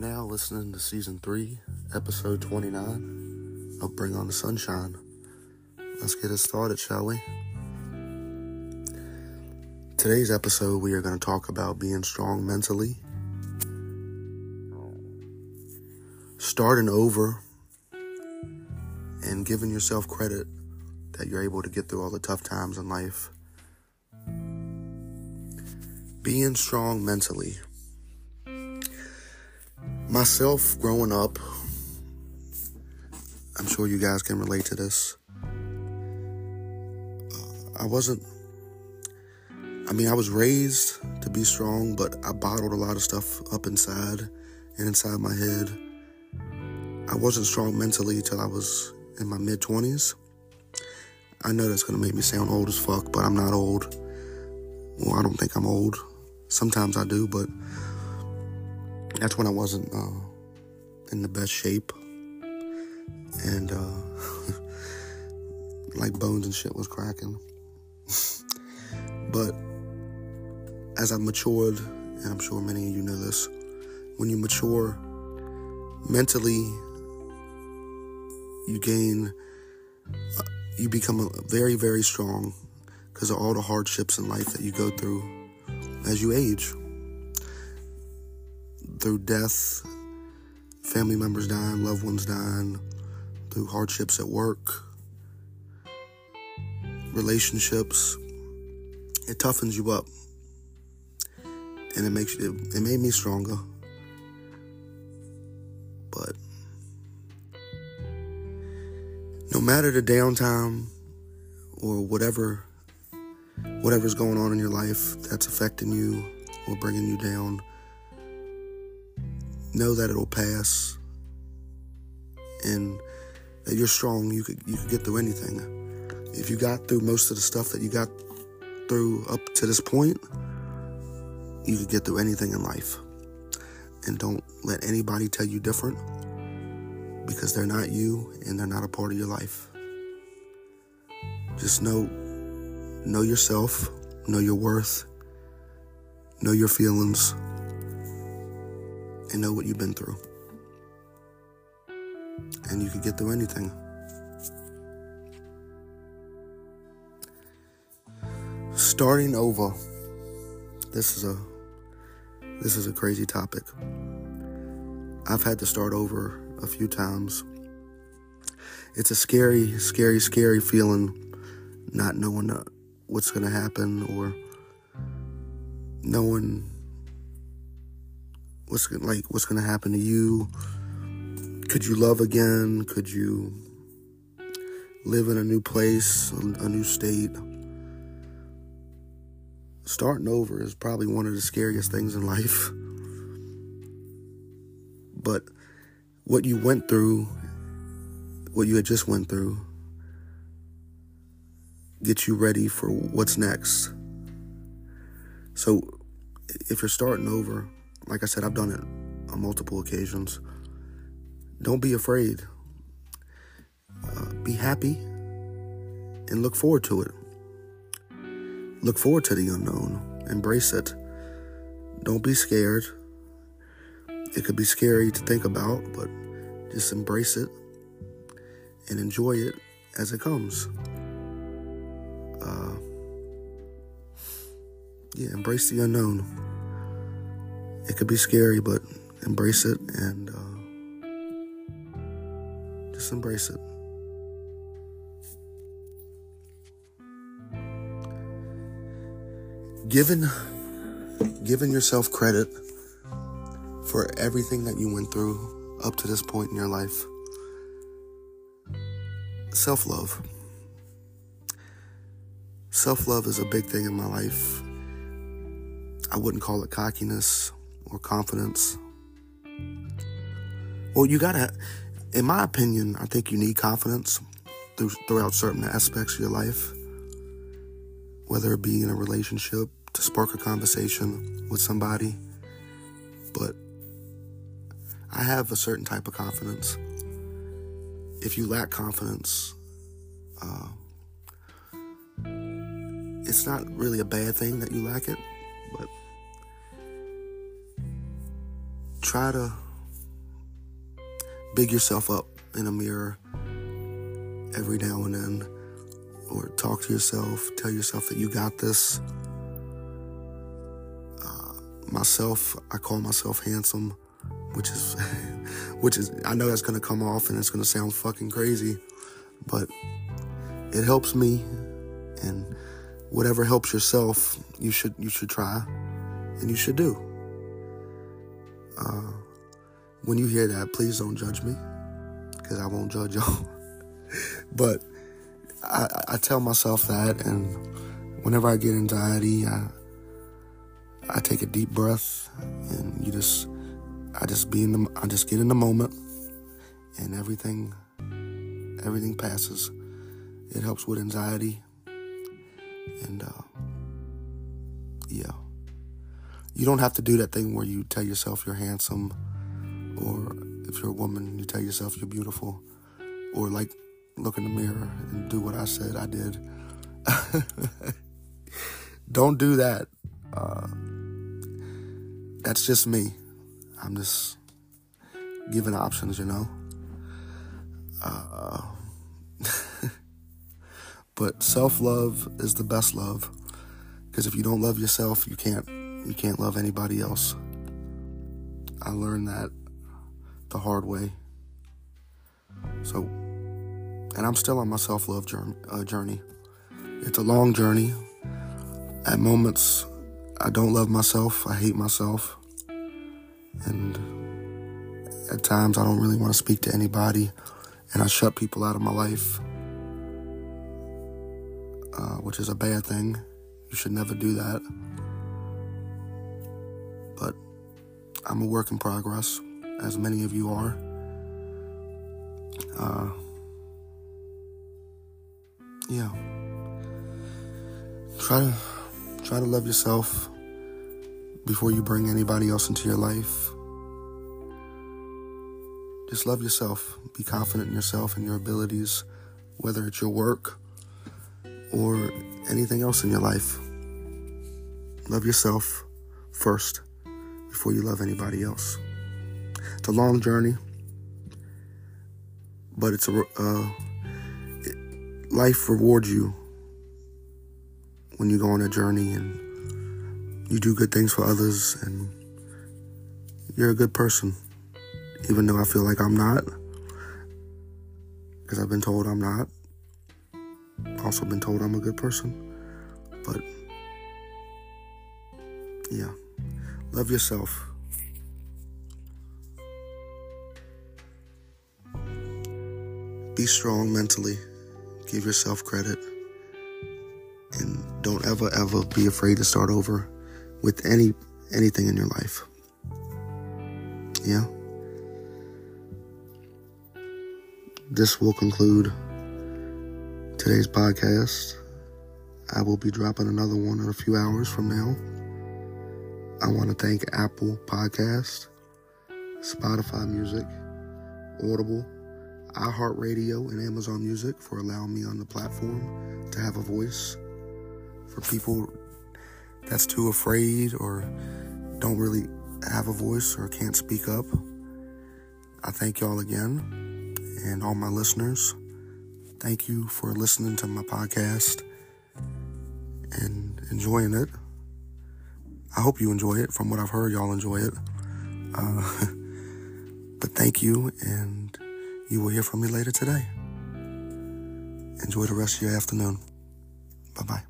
now listening to season 3, episode 29 of Bring On the Sunshine. Let's get it started, shall we? Today's episode, we are going to talk about being strong mentally, starting over, and giving yourself credit that you're able to get through all the tough times in life. Being strong mentally myself growing up, I'm sure you guys can relate to this. Uh, I wasn't, I mean, I was raised to be strong, but I bottled a lot of stuff up inside and inside my head. I wasn't strong mentally until I was in my mid 20s. I know that's gonna make me sound old as fuck, but I'm not old. Well, I don't think I'm old. Sometimes I do, but that's when I wasn't uh, in the best shape, and uh, like bones and shit was cracking. but as I matured, and I'm sure many of you know this, when you mature mentally, you gain, uh, you become very, very strong because of all the hardships in life that you go through as you age through death, family members dying, loved ones dying, through hardships at work, relationships, it toughens you up. And it makes you, it, it made me stronger. But no matter the downtime or whatever whatever's going on in your life that's affecting you or bringing you down know that it'll pass and that you're strong you could you could get through anything. If you got through most of the stuff that you got through up to this point you could get through anything in life. And don't let anybody tell you different because they're not you and they're not a part of your life. Just know know yourself know your worth know your feelings and know what you've been through. And you can get through anything. Starting over. This is a this is a crazy topic. I've had to start over a few times. It's a scary, scary, scary feeling not knowing uh, what's going to happen or knowing what's like what's to happen to you? Could you love again? Could you live in a new place a new state? Starting over is probably one of the scariest things in life. But what you went through what you had just went through gets you ready for what's next. So if you're starting over like I said, I've done it on multiple occasions. Don't be afraid. Uh, be happy and look forward to it. Look forward to the unknown. Embrace it. Don't be scared. It could be scary to think about, but just embrace it and enjoy it as it comes. Uh, yeah, embrace the unknown it could be scary, but embrace it and uh, just embrace it. Giving, giving yourself credit for everything that you went through up to this point in your life. Self love. Self love is a big thing in my life. I wouldn't call it cockiness or confidence. Well, you gotta, in my opinion, I think you need confidence through, throughout certain aspects of your life, whether it be in a relationship, to spark a conversation with somebody. But I have a certain type of confidence. If you lack confidence, uh, it's not really a bad thing that you lack it, try to big yourself up in a mirror every now and then, or talk to yourself, tell yourself that you got this. Uh, myself, I call myself handsome, which is, which is, I know that's gonna come off and it's gonna sound fucking crazy, but it helps me, and whatever helps yourself, you should you should try, and you should do. Uh, when you hear that, please don't judge me, because I won't judge y'all. but I, I tell myself that, and whenever I get anxiety, I I take a deep breath, and you just I just be in the I just get in the moment, and everything everything passes. It helps with anxiety, and uh, yeah, you don't have to do that thing where you tell yourself you're handsome or if you're a woman, you tell yourself you're beautiful, or like look in the mirror and do what I said I did. Don't do that. Uh, that's just me. I'm just giving options, you know. Uh, but self love is the best love because if you don't love yourself, you can't you can't love anybody else. I learned that the hard way. So, and I'm still on my self love uh, journey. It's a long journey. At moments, I don't love myself, I hate myself. And at times, I don't really want to speak to anybody, and I shut people out of my life, uh, which is a bad thing. You should never do that. I'm a work in progress as many of you are. Uh, yeah. Try to try to love yourself before you bring anybody else into your life. Just love yourself. Be confident in yourself and your abilities, whether it's your work or anything else in your life. Love yourself first before you love anybody else. It's a long journey, but it's a uh, it, life rewards you when you go on a journey and you do good things for others and you're a good person, even though I feel like I'm not, because I've been told I'm not. Also been told I'm a good person, but yeah, love yourself. Be strong mentally. Give yourself credit. And don't ever, ever be afraid to start over with any anything in your life. Yeah. This will conclude today's podcast. I will be dropping another one in a few hours from now. I want to thank Apple Podcast, Spotify Music, Audible, iHeartRadio and Amazon Music for allowing me on the platform to have a voice for people that's too afraid or don't really have a voice or can't speak up. I thank y'all again and all my listeners. Thank you for listening to my podcast and enjoying it. I hope you enjoy it. From what I've heard, y'all enjoy it. Uh, but thank you and you will hear from me later today. Enjoy the rest of your afternoon. Bye bye.